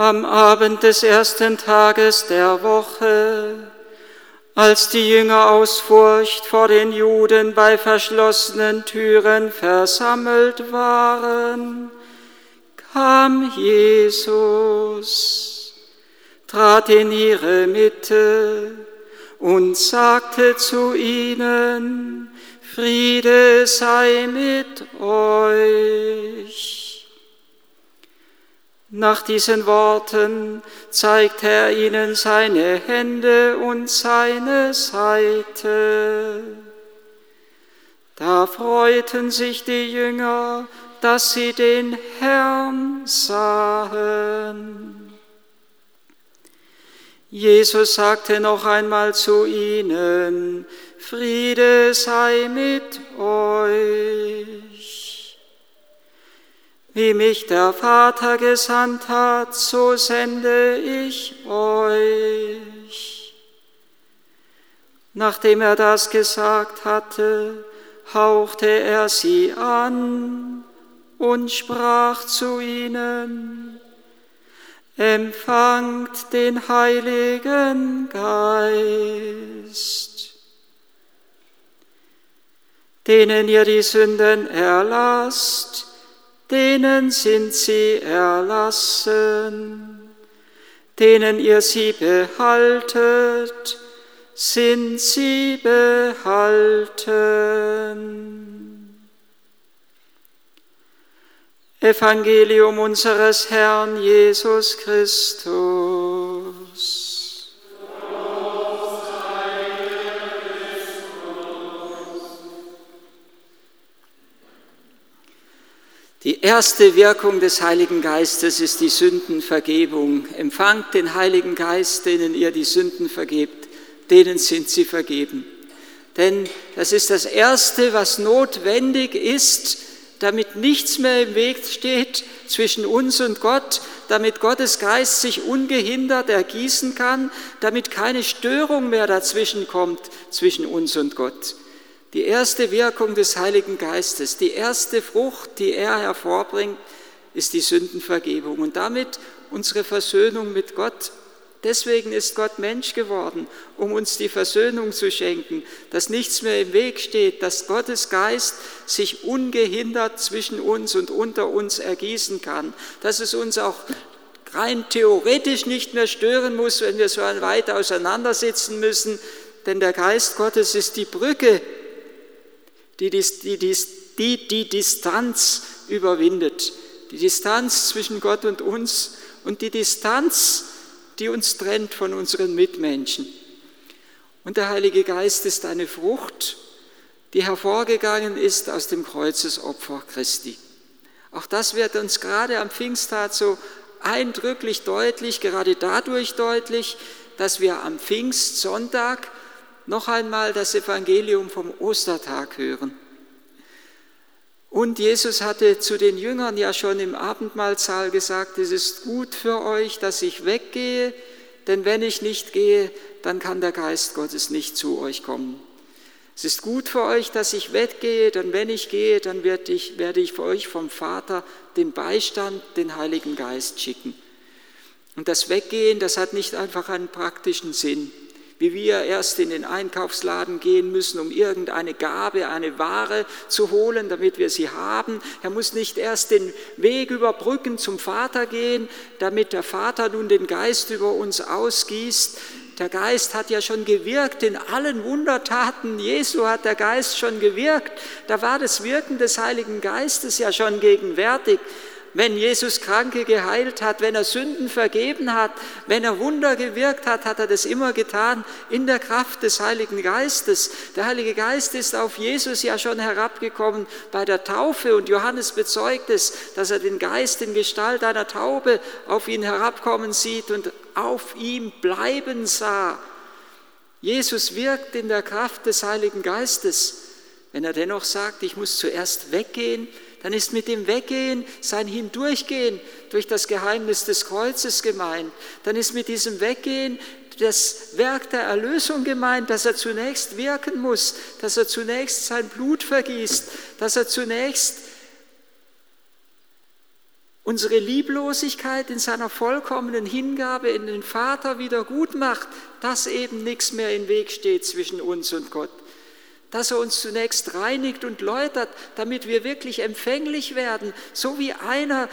Am Abend des ersten Tages der Woche, als die Jünger aus Furcht vor den Juden bei verschlossenen Türen versammelt waren, kam Jesus, trat in ihre Mitte und sagte zu ihnen, Friede sei mit euch. Nach diesen Worten zeigt er ihnen seine Hände und seine Seite. Da freuten sich die Jünger, dass sie den Herrn sahen. Jesus sagte noch einmal zu ihnen, Friede sei mit euch. Wie mich der Vater gesandt hat, so sende ich euch. Nachdem er das gesagt hatte, hauchte er sie an und sprach zu ihnen, empfangt den Heiligen Geist, denen ihr die Sünden erlasst, denen sind sie erlassen, denen ihr sie behaltet, sind sie behalten. Evangelium unseres Herrn Jesus Christus. Die erste Wirkung des Heiligen Geistes ist die Sündenvergebung. Empfangt den Heiligen Geist, denen ihr die Sünden vergebt, denen sind sie vergeben. Denn das ist das Erste, was notwendig ist, damit nichts mehr im Weg steht zwischen uns und Gott, damit Gottes Geist sich ungehindert ergießen kann, damit keine Störung mehr dazwischen kommt zwischen uns und Gott. Die erste Wirkung des Heiligen Geistes, die erste Frucht, die er hervorbringt, ist die Sündenvergebung und damit unsere Versöhnung mit Gott. Deswegen ist Gott Mensch geworden, um uns die Versöhnung zu schenken, dass nichts mehr im Weg steht, dass Gottes Geist sich ungehindert zwischen uns und unter uns ergießen kann, dass es uns auch rein theoretisch nicht mehr stören muss, wenn wir so weit auseinandersitzen müssen, denn der Geist Gottes ist die Brücke die die, die, die Distanz überwindet. Die Distanz zwischen Gott und uns und die Distanz, die uns trennt von unseren Mitmenschen. Und der Heilige Geist ist eine Frucht, die hervorgegangen ist aus dem Kreuzesopfer Christi. Auch das wird uns gerade am Pfingsttag so eindrücklich deutlich, gerade dadurch deutlich, dass wir am Pfingstsonntag noch einmal das Evangelium vom Ostertag hören. Und Jesus hatte zu den Jüngern ja schon im Abendmahlsaal gesagt, es ist gut für euch, dass ich weggehe, denn wenn ich nicht gehe, dann kann der Geist Gottes nicht zu euch kommen. Es ist gut für euch, dass ich weggehe, denn wenn ich gehe, dann werde ich, werde ich für euch vom Vater den Beistand, den Heiligen Geist schicken. Und das Weggehen, das hat nicht einfach einen praktischen Sinn wie wir erst in den Einkaufsladen gehen müssen, um irgendeine Gabe, eine Ware zu holen, damit wir sie haben. Er muss nicht erst den Weg überbrücken zum Vater gehen, damit der Vater nun den Geist über uns ausgießt. Der Geist hat ja schon gewirkt in allen Wundertaten. Jesu hat der Geist schon gewirkt. Da war das Wirken des Heiligen Geistes ja schon gegenwärtig wenn Jesus Kranke geheilt hat, wenn er Sünden vergeben hat, wenn er Wunder gewirkt hat, hat er das immer getan in der Kraft des Heiligen Geistes. Der Heilige Geist ist auf Jesus ja schon herabgekommen bei der Taufe und Johannes bezeugt es, dass er den Geist in Gestalt einer Taube auf ihn herabkommen sieht und auf ihm bleiben sah. Jesus wirkt in der Kraft des Heiligen Geistes. Wenn er dennoch sagt, ich muss zuerst weggehen, dann ist mit dem Weggehen sein Hindurchgehen durch das Geheimnis des Kreuzes gemeint. Dann ist mit diesem Weggehen das Werk der Erlösung gemeint, dass er zunächst wirken muss, dass er zunächst sein Blut vergießt, dass er zunächst unsere Lieblosigkeit in seiner vollkommenen Hingabe in den Vater wieder gut macht, dass eben nichts mehr im Weg steht zwischen uns und Gott. Dass er uns zunächst reinigt und läutert, damit wir wirklich empfänglich werden, so wie einer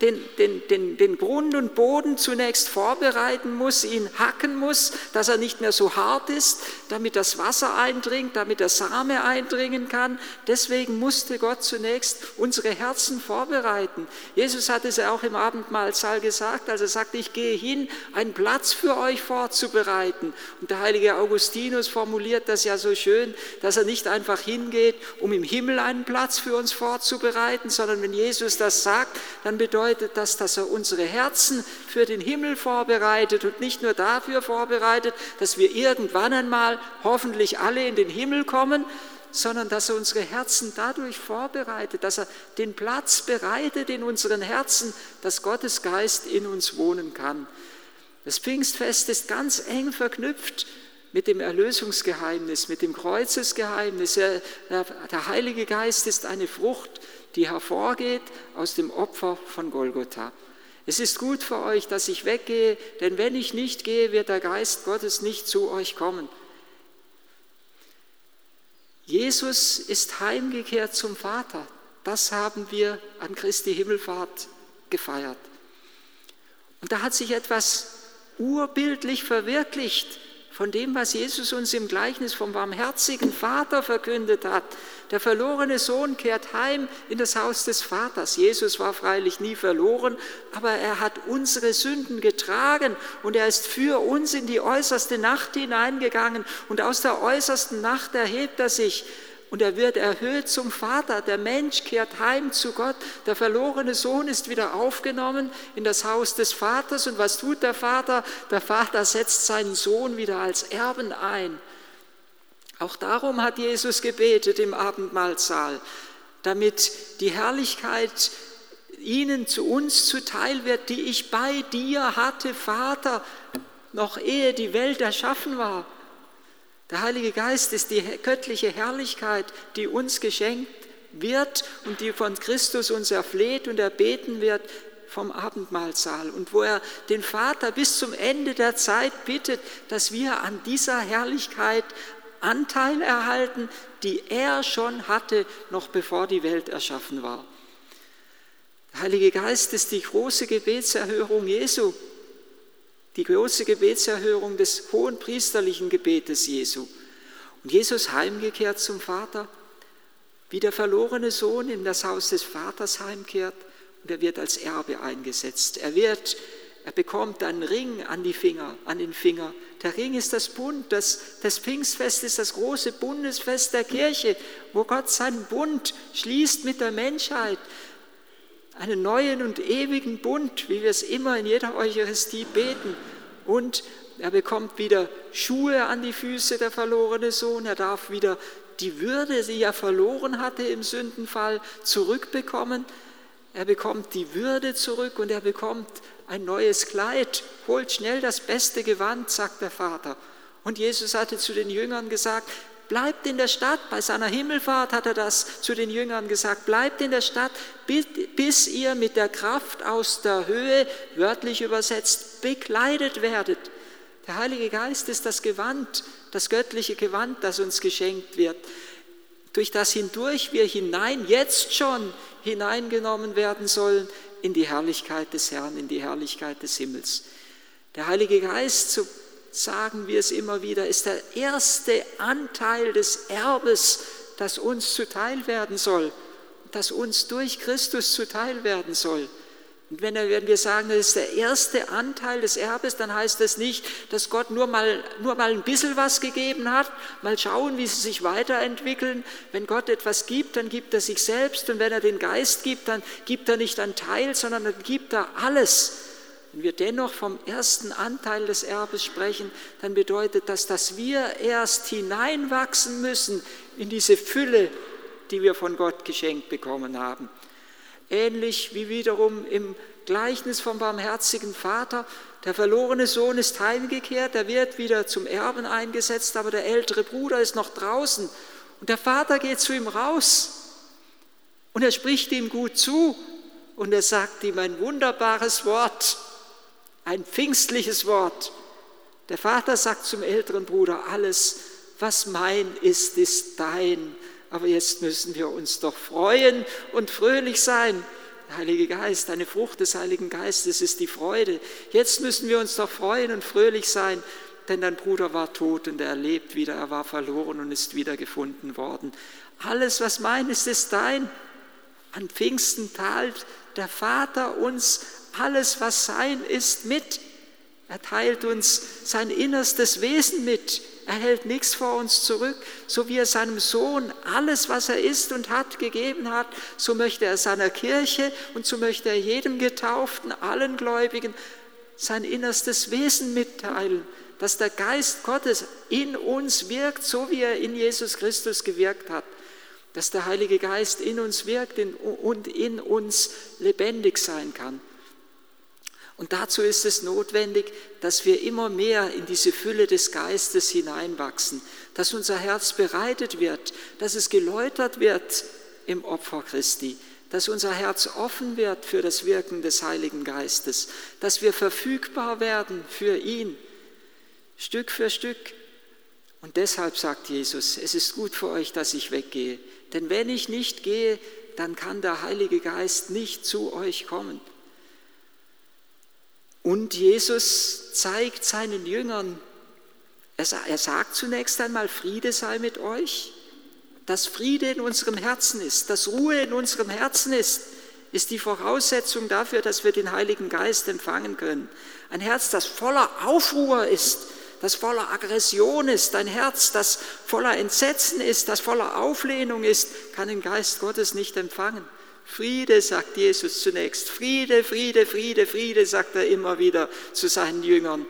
den, den, den, den Grund und Boden zunächst vorbereiten muss, ihn hacken muss, dass er nicht mehr so hart ist, damit das Wasser eindringt, damit der Same eindringen kann. Deswegen musste Gott zunächst unsere Herzen vorbereiten. Jesus hat es ja auch im Abendmahlsaal gesagt, als er sagte, ich gehe hin, einen Platz für euch vorzubereiten. Und der heilige Augustinus formuliert das ja so schön, dass er nicht einfach hingeht, um im Himmel einen Platz für uns vorzubereiten, sondern wenn Jesus das sagt, dann bedeutet bedeutet das, dass er unsere Herzen für den Himmel vorbereitet und nicht nur dafür vorbereitet, dass wir irgendwann einmal hoffentlich alle in den Himmel kommen, sondern dass er unsere Herzen dadurch vorbereitet, dass er den Platz bereitet in unseren Herzen, dass Gottes Geist in uns wohnen kann. Das Pfingstfest ist ganz eng verknüpft mit dem Erlösungsgeheimnis, mit dem Kreuzesgeheimnis. Der Heilige Geist ist eine Frucht die hervorgeht aus dem Opfer von Golgotha. Es ist gut für euch, dass ich weggehe, denn wenn ich nicht gehe, wird der Geist Gottes nicht zu euch kommen. Jesus ist heimgekehrt zum Vater. Das haben wir an Christi Himmelfahrt gefeiert. Und da hat sich etwas urbildlich verwirklicht von dem, was Jesus uns im Gleichnis vom barmherzigen Vater verkündet hat. Der verlorene Sohn kehrt heim in das Haus des Vaters. Jesus war freilich nie verloren, aber er hat unsere Sünden getragen und er ist für uns in die äußerste Nacht hineingegangen und aus der äußersten Nacht erhebt er sich und er wird erhöht zum Vater. Der Mensch kehrt heim zu Gott. Der verlorene Sohn ist wieder aufgenommen in das Haus des Vaters. Und was tut der Vater? Der Vater setzt seinen Sohn wieder als Erben ein. Auch darum hat Jesus gebetet im Abendmahlsaal, damit die Herrlichkeit ihnen zu uns zuteil wird, die ich bei dir hatte, Vater, noch ehe die Welt erschaffen war. Der Heilige Geist ist die göttliche Herrlichkeit, die uns geschenkt wird und die von Christus uns erfleht und erbeten wird vom Abendmahlsaal und wo er den Vater bis zum Ende der Zeit bittet, dass wir an dieser Herrlichkeit Anteil erhalten, die er schon hatte, noch bevor die Welt erschaffen war. Der Heilige Geist ist die große Gebetserhörung Jesu die große Gebetserhörung des hohen priesterlichen Gebetes Jesu. Und Jesus heimgekehrt zum Vater, wie der verlorene Sohn in das Haus des Vaters heimkehrt und er wird als Erbe eingesetzt. Er wird, er bekommt einen Ring an die Finger, an den Finger. Der Ring ist das Bund, das, das Pfingstfest ist das große Bundesfest der Kirche, wo Gott seinen Bund schließt mit der Menschheit einen neuen und ewigen Bund, wie wir es immer in jeder Eucharistie beten. Und er bekommt wieder Schuhe an die Füße, der verlorene Sohn. Er darf wieder die Würde, die er verloren hatte im Sündenfall, zurückbekommen. Er bekommt die Würde zurück und er bekommt ein neues Kleid. Holt schnell das beste Gewand, sagt der Vater. Und Jesus hatte zu den Jüngern gesagt, bleibt in der Stadt. Bei seiner Himmelfahrt hat er das zu den Jüngern gesagt, bleibt in der Stadt, bis ihr mit der Kraft aus der Höhe, wörtlich übersetzt, bekleidet werdet. Der Heilige Geist ist das Gewand, das göttliche Gewand, das uns geschenkt wird, durch das hindurch wir hinein, jetzt schon hineingenommen werden sollen in die Herrlichkeit des Herrn, in die Herrlichkeit des Himmels. Der Heilige Geist, so sagen wir es immer wieder, ist der erste Anteil des Erbes, das uns zuteil werden soll, das uns durch Christus zuteil werden soll. Und wenn wir sagen, das ist der erste Anteil des Erbes, dann heißt das nicht, dass Gott nur mal, nur mal ein bisschen was gegeben hat, mal schauen, wie sie sich weiterentwickeln. Wenn Gott etwas gibt, dann gibt er sich selbst und wenn er den Geist gibt, dann gibt er nicht einen Teil, sondern dann gibt er alles. Wenn wir dennoch vom ersten Anteil des Erbes sprechen, dann bedeutet das, dass wir erst hineinwachsen müssen in diese Fülle, die wir von Gott geschenkt bekommen haben. Ähnlich wie wiederum im Gleichnis vom barmherzigen Vater. Der verlorene Sohn ist heimgekehrt, er wird wieder zum Erben eingesetzt, aber der ältere Bruder ist noch draußen. Und der Vater geht zu ihm raus und er spricht ihm gut zu und er sagt ihm ein wunderbares Wort, ein pfingstliches Wort. Der Vater sagt zum älteren Bruder, alles, was mein ist, ist dein. Aber jetzt müssen wir uns doch freuen und fröhlich sein. Der Heilige Geist, eine Frucht des Heiligen Geistes ist die Freude. Jetzt müssen wir uns doch freuen und fröhlich sein, denn dein Bruder war tot und er lebt wieder, er war verloren und ist wieder gefunden worden. Alles, was mein ist, ist dein. An Pfingsten teilt der Vater uns alles, was sein ist, mit. Er teilt uns sein innerstes Wesen mit. Er hält nichts vor uns zurück. So wie er seinem Sohn alles, was er ist und hat, gegeben hat, so möchte er seiner Kirche und so möchte er jedem Getauften, allen Gläubigen, sein innerstes Wesen mitteilen, dass der Geist Gottes in uns wirkt, so wie er in Jesus Christus gewirkt hat, dass der Heilige Geist in uns wirkt und in uns lebendig sein kann. Und dazu ist es notwendig, dass wir immer mehr in diese Fülle des Geistes hineinwachsen, dass unser Herz bereitet wird, dass es geläutert wird im Opfer Christi, dass unser Herz offen wird für das Wirken des Heiligen Geistes, dass wir verfügbar werden für ihn, Stück für Stück. Und deshalb sagt Jesus, es ist gut für euch, dass ich weggehe, denn wenn ich nicht gehe, dann kann der Heilige Geist nicht zu euch kommen. Und Jesus zeigt seinen Jüngern, er sagt zunächst einmal, Friede sei mit euch. Dass Friede in unserem Herzen ist, dass Ruhe in unserem Herzen ist, ist die Voraussetzung dafür, dass wir den Heiligen Geist empfangen können. Ein Herz, das voller Aufruhr ist, das voller Aggression ist, ein Herz, das voller Entsetzen ist, das voller Auflehnung ist, kann den Geist Gottes nicht empfangen. Friede, sagt Jesus zunächst. Friede, Friede, Friede, Friede, sagt er immer wieder zu seinen Jüngern.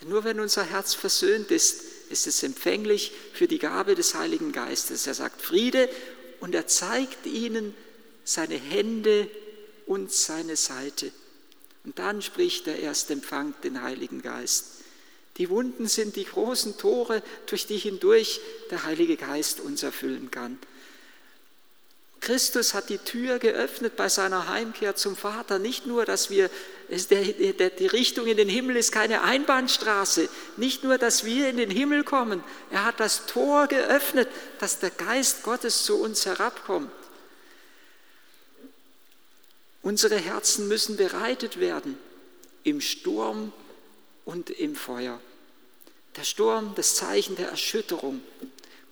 Denn nur wenn unser Herz versöhnt ist, ist es empfänglich für die Gabe des Heiligen Geistes. Er sagt Friede und er zeigt ihnen seine Hände und seine Seite. Und dann spricht er erst, empfangt den Heiligen Geist. Die Wunden sind die großen Tore, durch die hindurch der Heilige Geist uns erfüllen kann. Christus hat die Tür geöffnet bei seiner Heimkehr zum Vater. Nicht nur, dass wir, die Richtung in den Himmel ist keine Einbahnstraße. Nicht nur, dass wir in den Himmel kommen. Er hat das Tor geöffnet, dass der Geist Gottes zu uns herabkommt. Unsere Herzen müssen bereitet werden im Sturm und im Feuer. Der Sturm, das Zeichen der Erschütterung.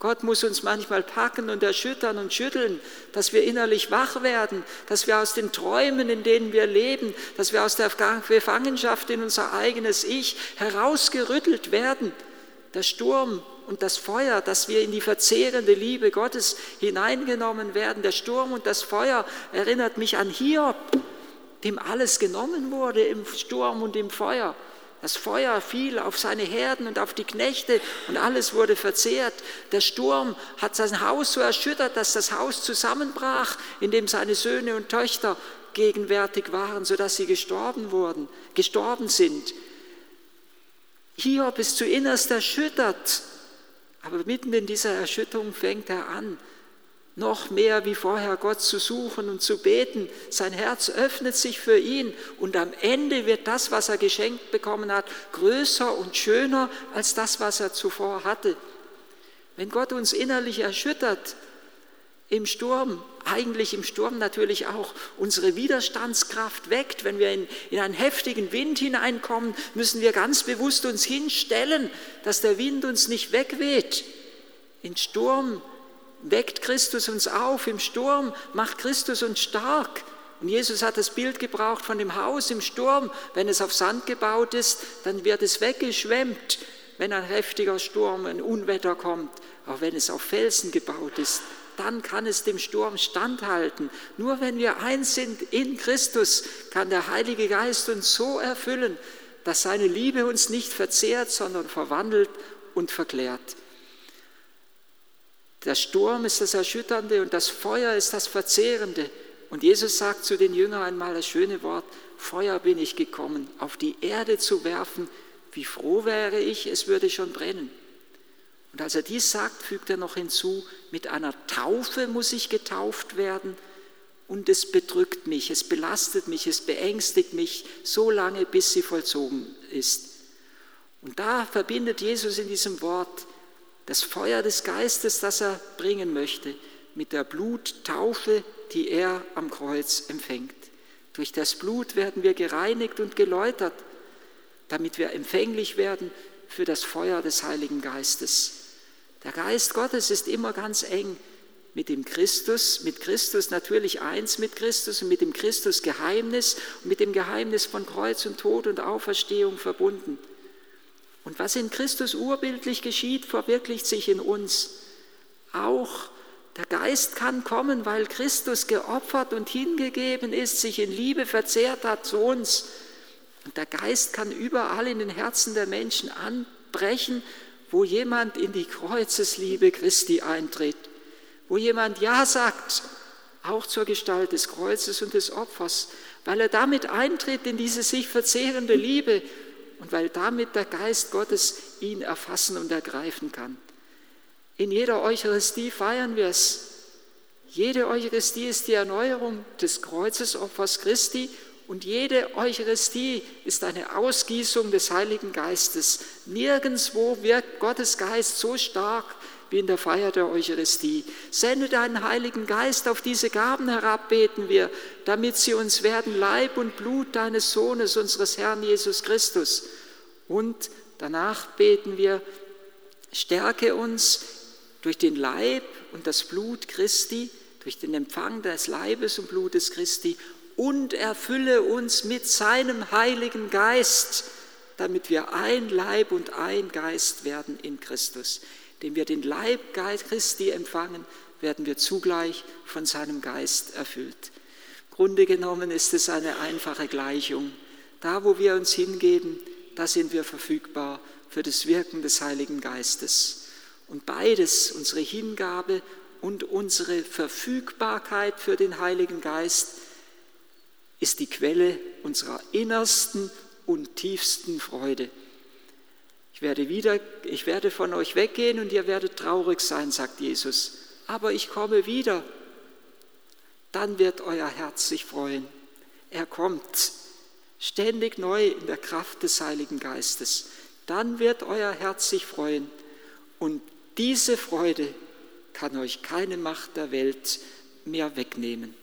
Gott muss uns manchmal packen und erschüttern und schütteln, dass wir innerlich wach werden, dass wir aus den Träumen, in denen wir leben, dass wir aus der Gefangenschaft in unser eigenes Ich herausgerüttelt werden. Der Sturm und das Feuer, dass wir in die verzehrende Liebe Gottes hineingenommen werden. Der Sturm und das Feuer erinnert mich an Hiob, dem alles genommen wurde im Sturm und im Feuer. Das Feuer fiel auf seine Herden und auf die Knechte und alles wurde verzehrt. Der Sturm hat sein Haus so erschüttert, dass das Haus zusammenbrach, in dem seine Söhne und Töchter gegenwärtig waren, sodass sie gestorben wurden, gestorben sind. Hiob ist zu innerst erschüttert, aber mitten in dieser Erschütterung fängt er an, noch mehr wie vorher Gott zu suchen und zu beten. Sein Herz öffnet sich für ihn und am Ende wird das, was er geschenkt bekommen hat, größer und schöner als das, was er zuvor hatte. Wenn Gott uns innerlich erschüttert, im Sturm, eigentlich im Sturm natürlich auch unsere Widerstandskraft weckt. Wenn wir in, in, einen heftigen Wind hineinkommen, müssen wir ganz bewusst uns hinstellen, dass der Wind uns nicht wegweht. In Sturm weckt Christus uns auf im Sturm, macht Christus uns stark. Und Jesus hat das Bild gebraucht von dem Haus im Sturm. Wenn es auf Sand gebaut ist, dann wird es weggeschwemmt, wenn ein heftiger Sturm, ein Unwetter kommt. Auch wenn es auf Felsen gebaut ist, dann kann es dem Sturm standhalten. Nur wenn wir eins sind in Christus, kann der Heilige Geist uns so erfüllen, dass seine Liebe uns nicht verzehrt, sondern verwandelt und verklärt. Der Sturm ist das Erschütternde und das Feuer ist das Verzehrende. Und Jesus sagt zu den Jüngern einmal das schöne Wort, Feuer bin ich gekommen, auf die Erde zu werfen, wie froh wäre ich, es würde schon brennen. Und als er dies sagt, fügt er noch hinzu, mit einer Taufe muss ich getauft werden und es bedrückt mich, es belastet mich, es beängstigt mich so lange, bis sie vollzogen ist. Und da verbindet Jesus in diesem Wort das Feuer des Geistes, das er bringen möchte, mit der Bluttaufe, die er am Kreuz empfängt. Durch das Blut werden wir gereinigt und geläutert, damit wir empfänglich werden für das Feuer des Heiligen Geistes. Der Geist Gottes ist immer ganz eng mit dem Christus, mit Christus natürlich eins mit Christus und mit dem Christus Geheimnis und mit dem Geheimnis von Kreuz und Tod und Auferstehung verbunden. Und was in Christus urbildlich geschieht, verwirklicht sich in uns. Auch der Geist kann kommen, weil Christus geopfert und hingegeben ist, sich in Liebe verzehrt hat zu uns. Und der Geist kann überall in den Herzen der Menschen anbrechen, wo jemand in die Kreuzesliebe Christi eintritt, wo jemand Ja sagt, auch zur Gestalt des Kreuzes und des Opfers, weil er damit eintritt in diese sich verzehrende Liebe und weil damit der Geist Gottes ihn erfassen und ergreifen kann. In jeder Eucharistie feiern wir es. Jede Eucharistie ist die Erneuerung des Kreuzesopfers Christi und jede Eucharistie ist eine Ausgießung des Heiligen Geistes. Nirgendwo wirkt Gottes Geist so stark wie in der Feier der Eucharistie. Sende deinen Heiligen Geist auf diese Gaben herab, beten wir, damit sie uns werden Leib und Blut deines Sohnes, unseres Herrn Jesus Christus. Und danach beten wir, stärke uns durch den Leib und das Blut Christi, durch den Empfang des Leibes und Blutes Christi und erfülle uns mit seinem Heiligen Geist, damit wir ein Leib und ein Geist werden in Christus. Dem wir den Leib Christi empfangen, werden wir zugleich von seinem Geist erfüllt. Grunde genommen ist es eine einfache Gleichung. Da, wo wir uns hingeben, da sind wir verfügbar für das Wirken des Heiligen Geistes. Und beides, unsere Hingabe und unsere Verfügbarkeit für den Heiligen Geist, ist die Quelle unserer innersten und tiefsten Freude. Ich werde wieder, ich werde von euch weggehen und ihr werdet traurig sein, sagt Jesus. Aber ich komme wieder. Dann wird euer Herz sich freuen. Er kommt ständig neu in der Kraft des Heiligen Geistes. Dann wird euer Herz sich freuen. Und diese Freude kann euch keine Macht der Welt mehr wegnehmen.